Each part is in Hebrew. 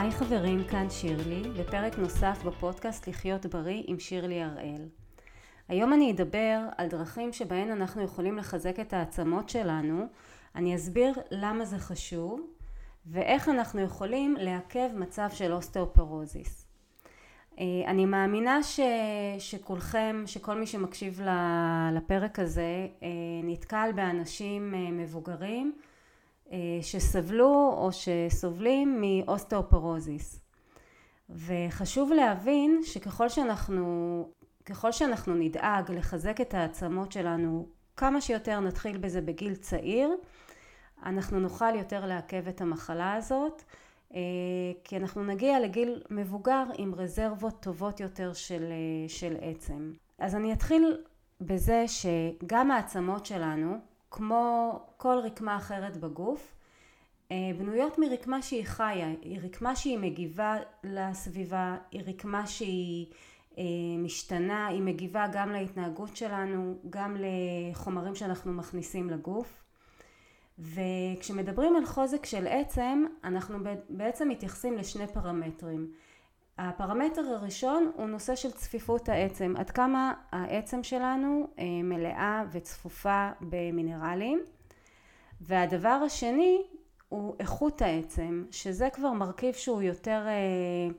היי חברים, כאן שירלי, בפרק נוסף בפודקאסט לחיות בריא עם שירלי הראל. היום אני אדבר על דרכים שבהן אנחנו יכולים לחזק את העצמות שלנו, אני אסביר למה זה חשוב ואיך אנחנו יכולים לעכב מצב של אוסטאופרוזיס. אה, אני מאמינה ש, שכולכם, שכל מי שמקשיב לפרק הזה אה, נתקל באנשים אה, מבוגרים שסבלו או שסובלים מאוסטאופרוזיס. וחשוב להבין שככל שאנחנו, ככל שאנחנו נדאג לחזק את העצמות שלנו כמה שיותר נתחיל בזה בגיל צעיר, אנחנו נוכל יותר לעכב את המחלה הזאת אה, כי אנחנו נגיע לגיל מבוגר עם רזרבות טובות יותר של, אה, של עצם. אז אני אתחיל בזה שגם העצמות שלנו, כמו כל רקמה אחרת בגוף, אה, בנויות מרקמה שהיא חיה, היא רקמה שהיא מגיבה לסביבה, היא רקמה שהיא משתנה, היא מגיבה גם להתנהגות שלנו, גם לחומרים שאנחנו מכניסים לגוף. וכשמדברים על חוזק של עצם אנחנו בעצם מתייחסים לשני פרמטרים. הפרמטר הראשון הוא נושא של צפיפות העצם, עד כמה העצם שלנו אה, מלאה וצפופה במינרלים. והדבר השני הוא איכות העצם שזה כבר מרכיב שהוא יותר, אה,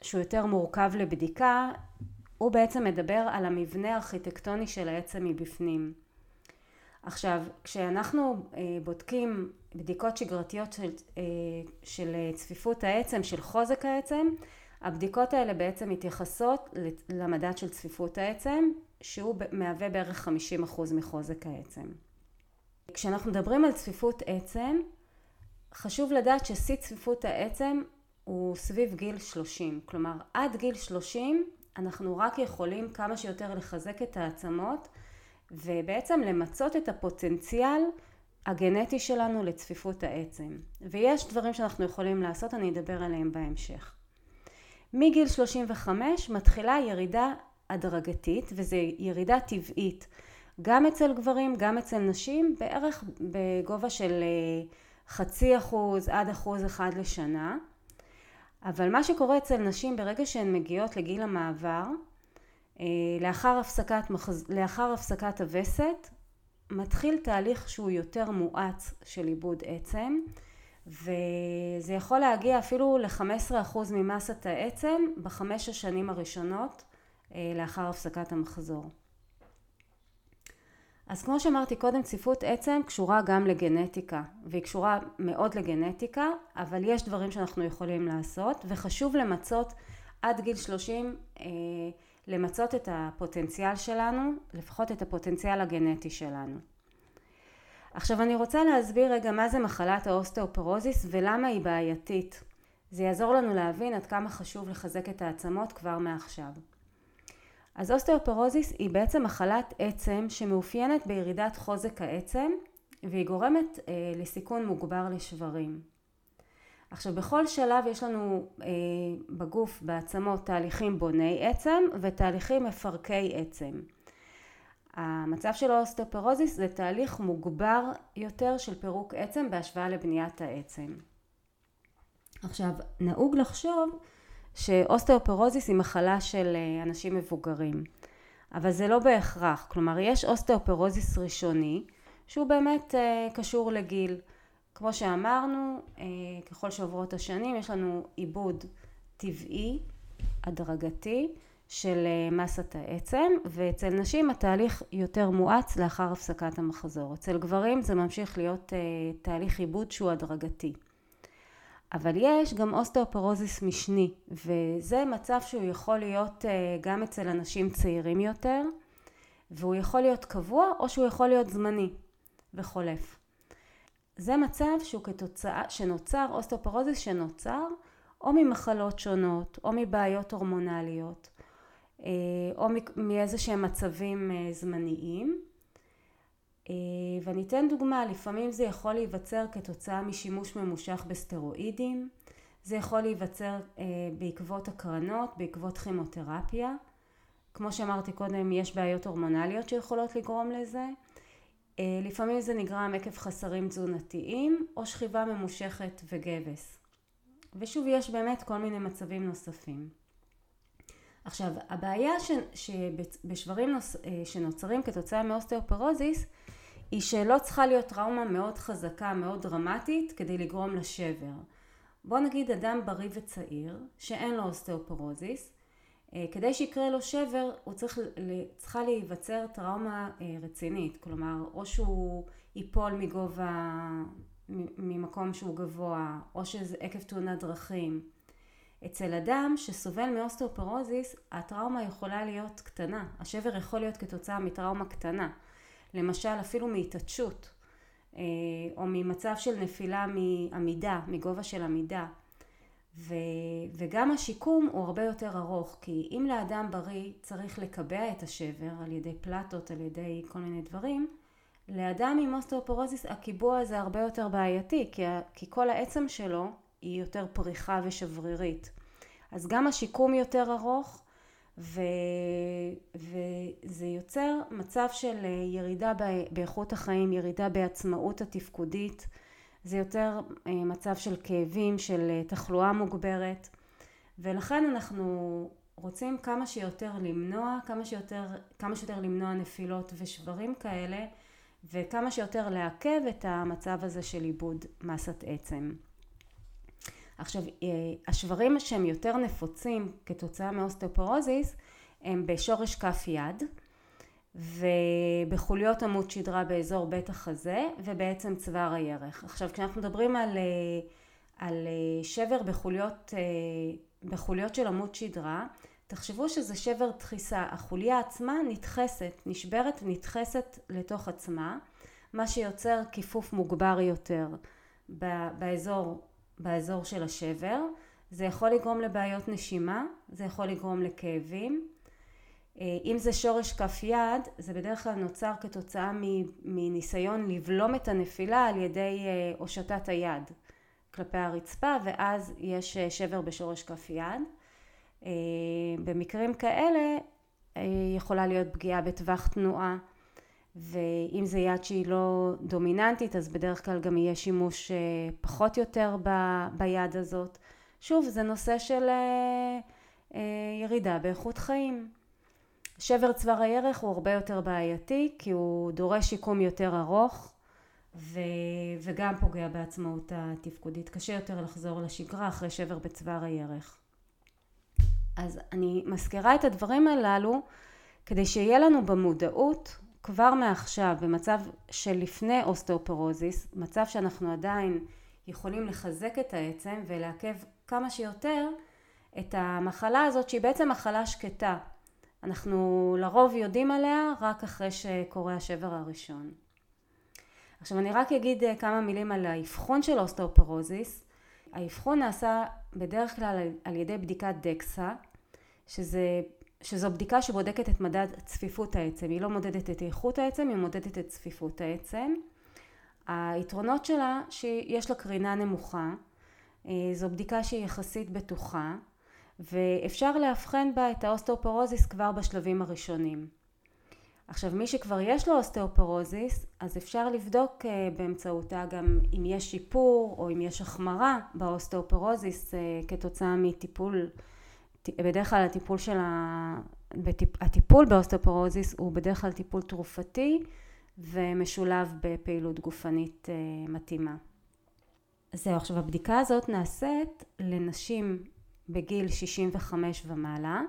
שהוא יותר מורכב לבדיקה. הוא בעצם מדבר על המבנה הארכיטקטוני של העצם מבפנים. עכשיו, כשאנחנו אה, בודקים בדיקות שגרתיות של, של צפיפות העצם, של חוזק העצם, הבדיקות האלה בעצם מתייחסות למדד של צפיפות העצם, שהוא מהווה בערך 50% מחוזק העצם. כשאנחנו מדברים על צפיפות עצם, חשוב לדעת ששיא צפיפות העצם הוא סביב גיל 30. כלומר, עד גיל 30 אנחנו רק יכולים כמה שיותר לחזק את העצמות ובעצם למצות את הפוטנציאל הגנטי שלנו לצפיפות העצם. ויש דברים שאנחנו יכולים לעשות, אני אדבר עליהם בהמשך. מגיל 35 מתחילה ירידה הדרגתית, וזו ירידה טבעית, גם אצל גברים, גם אצל נשים, בערך בגובה של אה, חצי אחוז עד אחוז אחד לשנה. אבל מה שקורה אצל נשים ברגע שהן מגיעות לגיל המעבר, אה, לאחר הפסקת, לאחר הפסקת הווסת מתחיל תהליך שהוא יותר מואץ של עיבוד עצם וזה יכול להגיע אפילו ל-15% ממסת העצם בחמש השנים הראשונות אה, לאחר הפסקת המחזור. אז כמו שאמרתי קודם צפיפות עצם קשורה גם לגנטיקה והיא קשורה מאוד לגנטיקה אבל יש דברים שאנחנו יכולים לעשות וחשוב למצות עד גיל 30 למצות את הפוטנציאל שלנו, לפחות את הפוטנציאל הגנטי שלנו. עכשיו אני רוצה להסביר רגע מה זה מחלת האוסטאופרוזיס ולמה היא בעייתית. זה יעזור לנו להבין עד כמה חשוב לחזק את העצמות כבר מעכשיו. אז אוסטאופרוזיס היא בעצם מחלת עצם שמאופיינת בירידת חוזק העצם והיא גורמת אה, לסיכון מוגבר לשברים. עכשיו בכל שלב יש לנו אה, בגוף בעצמות תהליכים בוני עצם ותהליכים מפרקי עצם. המצב של האוסטופרוזיס זה תהליך מוגבר יותר של פירוק עצם בהשוואה לבניית העצם. עכשיו נהוג לחשוב שאוסטאופרוזיס היא מחלה של אה, אנשים מבוגרים אבל זה לא בהכרח כלומר יש אוסטאופרוזיס ראשוני שהוא באמת אה, קשור לגיל כמו שאמרנו, אה, ככל שעוברות השנים יש לנו איבוד טבעי, הדרגתי, של אה, מסת העצם, ואצל נשים התהליך יותר מואץ לאחר הפסקת המחזור. אצל גברים זה ממשיך להיות אה, תהליך איבוד שהוא הדרגתי. אבל יש גם אוסטאופרוזיס משני, וזה מצב שהוא יכול להיות גם אצל אנשים צעירים יותר, והוא יכול להיות קבוע או שהוא יכול להיות זמני וחולף. זה מצב שהוא כתוצאה, שנוצר, אוסטאופורוזיס שנוצר או ממחלות שונות או מבעיות הורמונליות אה, או מאיזה שהם מצבים אה, זמניים אה, ואני אתן דוגמה, לפעמים זה יכול להיווצר כתוצאה משימוש ממושך בסטרואידים, זה יכול להיווצר בעקבות הקרנות, בעקבות כימותרפיה, כמו שאמרתי קודם יש בעיות הורמונליות שיכולות לגרום לזה אה, לפעמים זה נגרם עקב חסרים תזונתיים או שכיבה ממושכת וגבס. ושוב, יש באמת כל מיני מצבים נוספים. עכשיו, הבעיה ש, שבשברים נוס, אה, שנוצרים כתוצאה מאוסטאופורוזיס היא שלא צריכה להיות טראומה מאוד חזקה, מאוד דרמטית, כדי לגרום לשבר. בוא נגיד אדם בריא וצעיר, שאין לו אוסטאופורוזיס, אה, כדי שיקרה לו שבר, הוא צריך, צריכה להיווצר טראומה אה, רצינית, כלומר, או שהוא ייפול מגובה, ממקום שהוא גבוה, או שזה עקב תאונת דרכים. אצל אדם שסובל מאוסטאופורוזיס, הטראומה יכולה להיות קטנה, השבר יכול להיות כתוצאה מטראומה קטנה. למשל אפילו מהתעטשות אה, או ממצב של נפילה מעמידה, מגובה של עמידה. ו, וגם השיקום הוא הרבה יותר ארוך, כי אם לאדם בריא צריך לקבע את השבר על ידי פלטות, על ידי כל מיני דברים, לאדם עם אוסטאופורוזיס הקיבוע הזה הרבה יותר בעייתי, כי, כי כל העצם שלו היא יותר פריחה ושברירית. אז גם השיקום יותר ארוך, ו, וזה יוצר מצב של אה, ירידה באיכות החיים, ירידה בעצמאות התפקודית, זה יותר אה, מצב של כאבים, של אה, תחלואה מוגברת, ולכן אנחנו רוצים כמה שיותר למנוע, כמה שיותר, כמה שיותר למנוע נפילות ושברים כאלה, וכמה שיותר לעכב את המצב הזה של איבוד מסת עצם. עכשיו, אה, השברים שהם יותר נפוצים כתוצאה מאוסטאופורוזיס הם בשורש כף יד ובחוליות עמוד שדרה באזור בית החזה ובעצם צוואר הירך. עכשיו, כשאנחנו מדברים על, אה, על אה, שבר בחוליות, בחוליות של עמוד שדרה, תחשבו שזה שבר דחיסה. החוליה עצמה נדחסת, נשברת ונדחסת לתוך עצמה, מה שיוצר כיפוף מוגבר יותר באזור באזור של השבר. זה יכול לגרום לבעיות נשימה, זה יכול לגרום לכאבים. אה, אם זה שורש כף יד, זה בדרך כלל נוצר כתוצאה מניסיון לבלום את הנפילה על ידי אה, הושטת היד כלפי הרצפה, ואז יש אה, שבר בשורש כף יד. במקרים כאלה יכולה להיות פגיעה בטווח תנועה. ואם זה יד שהיא לא דומיננטית אז בדרך כלל גם יהיה שימוש אה, פחות יותר ב, ביד הזאת. שוב זה נושא של אה, אה, ירידה באיכות חיים. שבר צוואר הירך הוא הרבה יותר בעייתי כי הוא דורש שיקום יותר ארוך ו, וגם פוגע בעצמאות התפקודית. קשה יותר לחזור לשגרה אחרי שבר בצוואר הירך. אז אני מזכירה את הדברים הללו כדי שיהיה לנו במודעות כבר מעכשיו במצב של לפני אוסטאופורוזיס, מצב שאנחנו עדיין יכולים לחזק את העצם ולעכב כמה שיותר את המחלה הזאת שהיא בעצם מחלה שקטה. אנחנו לרוב יודעים עליה רק אחרי שקורה השבר הראשון. עכשיו אני רק אגיד אה, כמה מילים על האבחון של אוסטאופורוזיס. האבחון נעשה בדרך כלל על ידי בדיקת דקסה, שזה שזו בדיקה שבודקת את מדד צפיפות העצם, היא לא מודדת את איכות העצם, היא מודדת את צפיפות העצם. היתרונות שלה שיש לה קרינה נמוכה, אה, זו בדיקה שהיא יחסית בטוחה ואפשר לאבחן בה את האוסטאופורוזיס כבר בשלבים הראשונים. עכשיו מי שכבר יש לו אוסטאופורוזיס אז אפשר לבדוק אה, באמצעותה גם אם יש שיפור או אם יש החמרה באוסטאופורוזיס אה, כתוצאה מטיפול בדרך כלל הטיפול של ה... הטיפול באוסטאופורוזיס הוא בדרך כלל טיפול תרופתי ומשולב בפעילות גופנית אה, מתאימה. זהו, עכשיו הבדיקה הזאת נעשית לנשים בגיל 65 ומעלה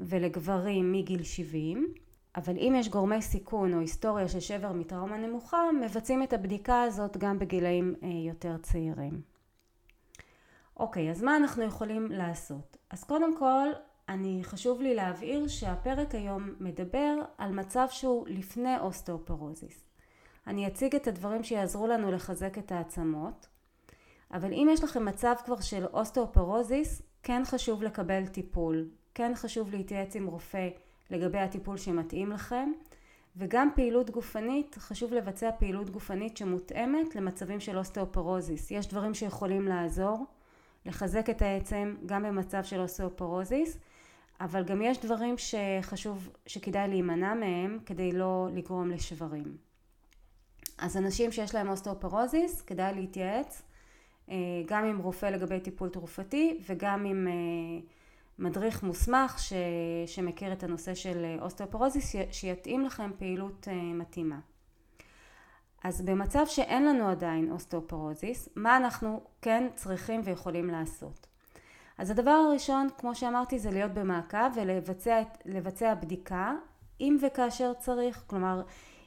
ולגברים מגיל 70 אבל אם יש גורמי סיכון או היסטוריה של שבר מטראומה נמוכה מבצעים את הבדיקה הזאת גם בגילאים אה, יותר צעירים. אוקיי, אז מה אנחנו יכולים לעשות? אז קודם כל, אני חשוב לי להבהיר שהפרק היום מדבר על מצב שהוא לפני אוסטאופורוזיס. אני אציג את הדברים שיעזרו לנו לחזק את העצמות, אבל אם יש לכם מצב כבר של אוסטאופורוזיס, כן חשוב לקבל טיפול, כן חשוב להתייעץ עם רופא לגבי הטיפול שמתאים לכם, וגם פעילות גופנית, חשוב לבצע פעילות גופנית שמותאמת למצבים של אוסטאופורוזיס. יש דברים שיכולים לעזור, לחזק את העצם גם במצב של אוסטאופורוזיס, אבל גם יש דברים שחשוב, שכדאי להימנע מהם כדי לא לגרום לשברים. אז אנשים שיש להם אוסטאופורוזיס, כדאי להתייעץ גם עם רופא לגבי טיפול תרופתי וגם עם מדריך מוסמך ש, שמכיר את הנושא של אוסטאופורוזיס שיתאים לכם פעילות מתאימה. אז במצב שאין לנו עדיין אוסטאופורוזיס, מה אנחנו כן צריכים ויכולים לעשות? אז הדבר הראשון, כמו שאמרתי, זה להיות במעקב ולבצע בדיקה, אם וכאשר צריך, כלומר,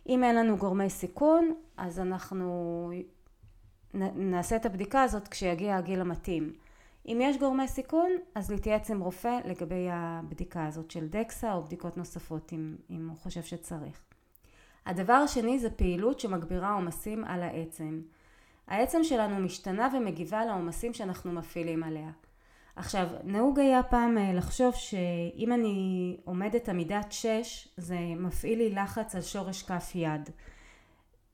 אם אין לנו גורמי סיכון, אז אנחנו נעשה את הבדיקה הזאת כשיגיע הגיל המתאים. אם יש גורמי סיכון, אז להתייעץ עם רופא לגבי הבדיקה הזאת של דקסה או בדיקות נוספות אם, אם הוא חושב שצריך. הדבר השני זה פעילות שמגבירה עומסים על העצם. העצם שלנו משתנה ומגיבה לעומסים שאנחנו מפעילים עליה. עכשיו, נהוג היה פעם אה, לחשוב שאם אני עומדת עמידת 6, זה מפעיל לי לחץ על שורש כף יד.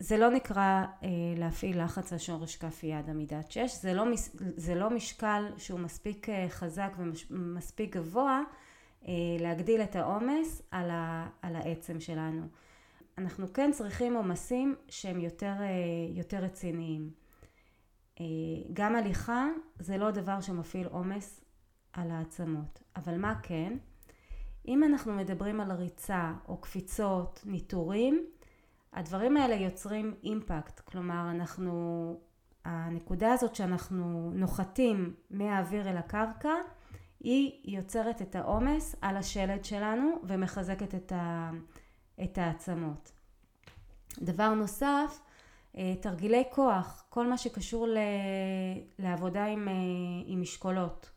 זה לא נקרא אה, להפעיל לחץ על שורש כף יד עמידת 6, זה לא, זה לא משקל שהוא מספיק אה, חזק ומספיק גבוה אה, להגדיל את העומס על, על העצם שלנו. אנחנו כן צריכים עומסים שהם יותר, אה, יותר רציניים. אה, גם הליכה זה לא דבר שמפעיל עומס על העצמות, אבל מה כן? אם אנחנו מדברים על ריצה או קפיצות, ניטורים, הדברים האלה יוצרים אימפקט, כלומר אנחנו, הנקודה הזאת שאנחנו נוחתים מהאוויר אל הקרקע היא יוצרת את העומס על השלד שלנו ומחזקת את, ה, את העצמות. דבר נוסף, אה, תרגילי כוח, כל מה שקשור ל... לעבודה עם, אה, עם משקולות.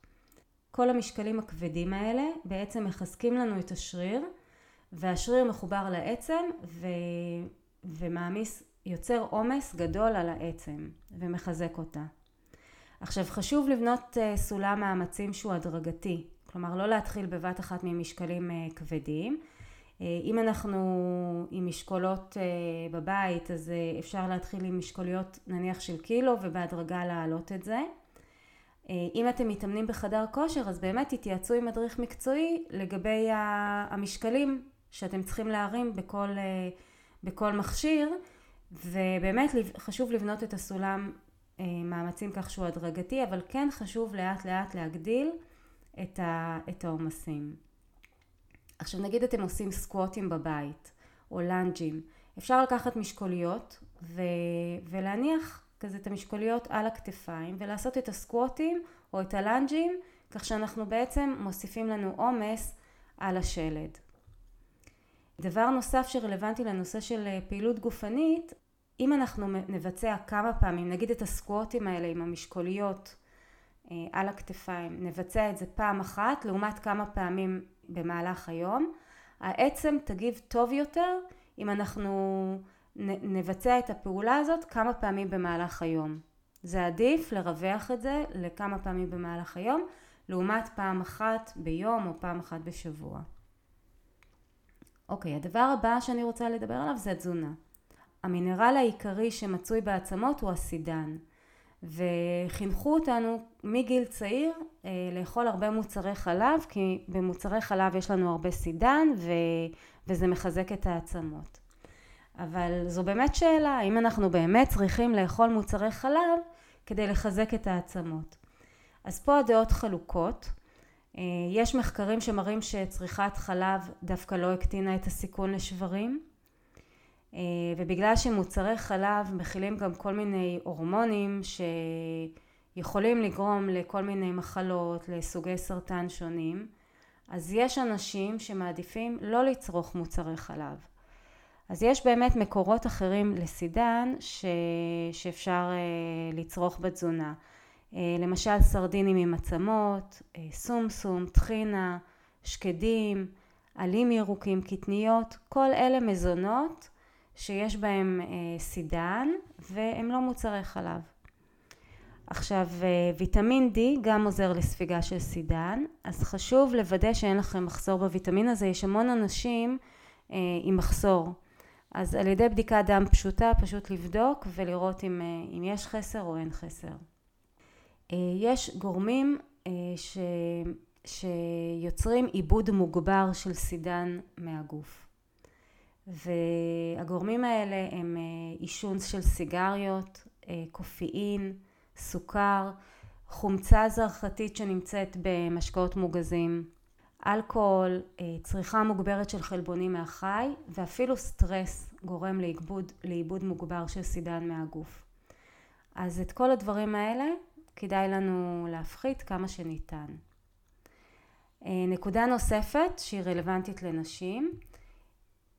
כל המשקלים הכבדים האלה בעצם מחזקים לנו את השריר והשריר מחובר לעצם ו... ומעמיס, יוצר עומס גדול על העצם ומחזק אותה. עכשיו חשוב לבנות אה, סולם מאמצים שהוא הדרגתי, כלומר לא להתחיל בבת אחת ממשקלים כבדים אם אנחנו עם משקולות אה, בבית אז אה, אפשר להתחיל עם משקוליות נניח של קילו ובהדרגה להעלות את זה. אם אתם מתאמנים בחדר כושר אז באמת תתייעצו עם מדריך מקצועי לגבי המשקלים שאתם צריכים להרים בכל, בכל מכשיר ובאמת חשוב לבנות את הסולם מאמצים כך שהוא הדרגתי אבל כן חשוב לאט לאט להגדיל את העומסים. עכשיו נגיד אתם עושים סקווטים בבית או לאנג'ים, אפשר לקחת משקוליות ו... ולהניח כזה את המשקוליות על הכתפיים ולעשות את הסקווטים או את הלאנג'ים כך שאנחנו בעצם מוסיפים לנו עומס על השלד. דבר נוסף שרלוונטי לנושא של אה, פעילות גופנית, אם אנחנו נבצע כמה פעמים, נגיד את הסקווטים האלה עם המשקוליות על הכתפיים, נבצע את זה פעם אחת לעומת כמה פעמים במהלך היום, העצם תגיב טוב יותר אם אנחנו נבצע את הפעולה הזאת כמה פעמים במהלך היום. זה עדיף לרווח את זה לכמה פעמים במהלך היום לעומת פעם אחת ביום או פעם אחת בשבוע. אוקיי, הדבר הבא שאני רוצה לדבר עליו זה תזונה. המינרל העיקרי שמצוי בעצמות הוא הסידן. וחינכו אותנו מגיל צעיר אה, לאכול הרבה מוצרי חלב כי במוצרי חלב יש לנו הרבה סידן ו... וזה מחזק את העצמות. אבל זו באמת שאלה האם אנחנו באמת צריכים לאכול מוצרי חלב כדי לחזק את העצמות. אז פה הדעות חלוקות. אה, יש מחקרים שמראים שצריכת חלב דווקא לא הקטינה את הסיכון לשברים ובגלל שמוצרי חלב מכילים גם כל מיני הורמונים שיכולים לגרום לכל מיני מחלות, לסוגי סרטן שונים, אז יש אנשים שמעדיפים לא לצרוך מוצרי חלב. אז יש באמת מקורות אחרים לסידן ש... שאפשר אה, לצרוך בתזונה. אה, למשל סרדינים עם עצמות, סומסום, טחינה, שקדים, עלים ירוקים, קטניות, כל אלה מזונות שיש בהם אה, סידן והם לא מוצרי חלב. עכשיו אה, ויטמין D גם עוזר לספיגה של סידן אז חשוב לוודא שאין לכם מחסור בוויטמין הזה יש המון אנשים אה, עם מחסור אז על ידי בדיקת דם פשוטה פשוט לבדוק ולראות אם, אם יש חסר או אין חסר. יש גורמים ש, שיוצרים עיבוד מוגבר של סידן מהגוף והגורמים האלה הם אה, עישון של סיגריות, אה, קופאין, סוכר, חומצה זרחתית שנמצאת במשקאות מוגזים, אלכוהול, אה, צריכה מוגברת של חלבונים מהחי ואפילו סטרס גורם לאיבוד, לאיבוד מוגבר של סידן מהגוף. אז את כל הדברים האלה כדאי לנו להפחית כמה שניתן. נקודה נוספת שהיא רלוונטית לנשים,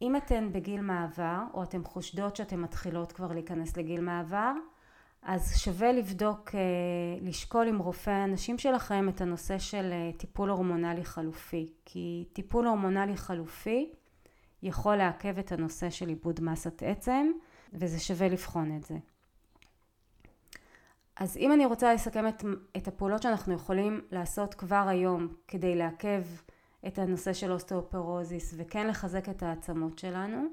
אם אתן בגיל מעבר או אתן חושדות שאתן מתחילות כבר להיכנס לגיל מעבר, אז שווה לבדוק, אה, לשקול עם רופא הנשים שלכם את הנושא של אה, טיפול הורמונלי חלופי, כי טיפול הורמונלי חלופי יכול לעכב את הנושא של איבוד מסת עצם, וזה שווה לבחון את זה. אז אם אני רוצה לסכם את, את הפעולות שאנחנו יכולים לעשות כבר היום כדי לעכב את הנושא של אוסטאופרוזיס וכן לחזק את העצמות שלנו,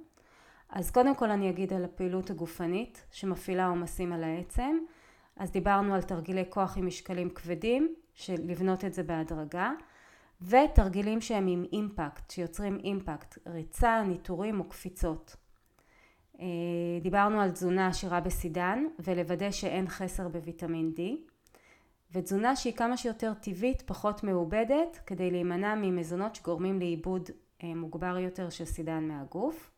אז קודם כל אני אגיד על הפעילות הגופנית שמפעילה עומסים על העצם. אז דיברנו על תרגילי כוח עם משקלים כבדים, של לבנות את זה בהדרגה, ותרגילים שהם עם אימפקט, שיוצרים אימפקט, ריצה, ניטורים או קפיצות. אה, דיברנו על תזונה עשירה בסידן ולוודא שאין חסר בוויטמין D ותזונה שהיא כמה שיותר טבעית, פחות מעובדת, כדי להימנע ממזונות שגורמים לאיבוד אה, מוגבר יותר של סידן מהגוף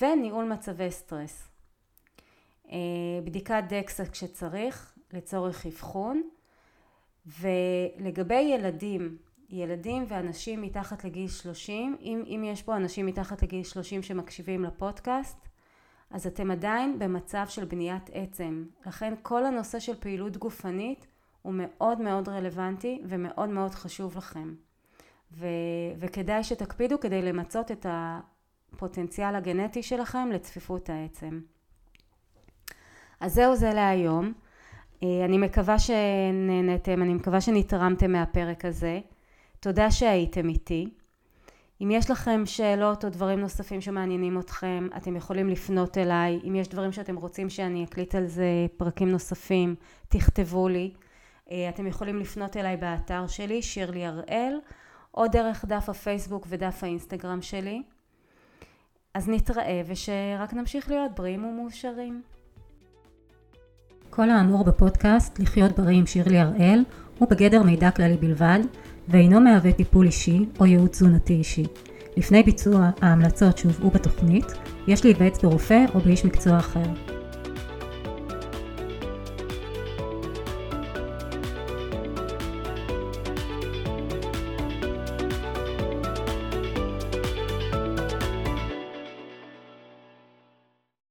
וניהול מצבי סטרס. אה, בדיקת דקסה כשצריך לצורך אבחון ולגבי ילדים ילדים ואנשים מתחת לגיל 30, אם, אם יש פה אנשים מתחת לגיל 30 שמקשיבים לפודקאסט, אז אתם עדיין במצב של בניית עצם. לכן כל הנושא של פעילות גופנית הוא מאוד מאוד רלוונטי ומאוד מאוד חשוב לכם. ו, וכדאי שתקפידו כדי למצות את הפוטנציאל הגנטי שלכם לצפיפות העצם. אז זהו זה להיום. אה, אני מקווה שנהנתם, אני מקווה שנתרמתם מהפרק הזה. תודה שהייתם איתי. אם יש לכם שאלות או דברים נוספים שמעניינים אתכם, אתם יכולים לפנות אליי. אם יש דברים שאתם רוצים שאני אקליט על זה פרקים נוספים, תכתבו לי. אה, אתם יכולים לפנות אליי באתר שלי, שירלי הראל, או דרך דף הפייסבוק ודף האינסטגרם שלי. אז נתראה ושרק נמשיך להיות בריאים ומאושרים. כל האמור בפודקאסט לחיות בריא עם שירלי הראל הוא בגדר מידע כללי בלבד ואינו מהווה טיפול אישי או ייעוץ תזונתי אישי. לפני ביצוע ההמלצות שהובאו בתוכנית, יש להיוועץ ברופא או באיש מקצוע אחר.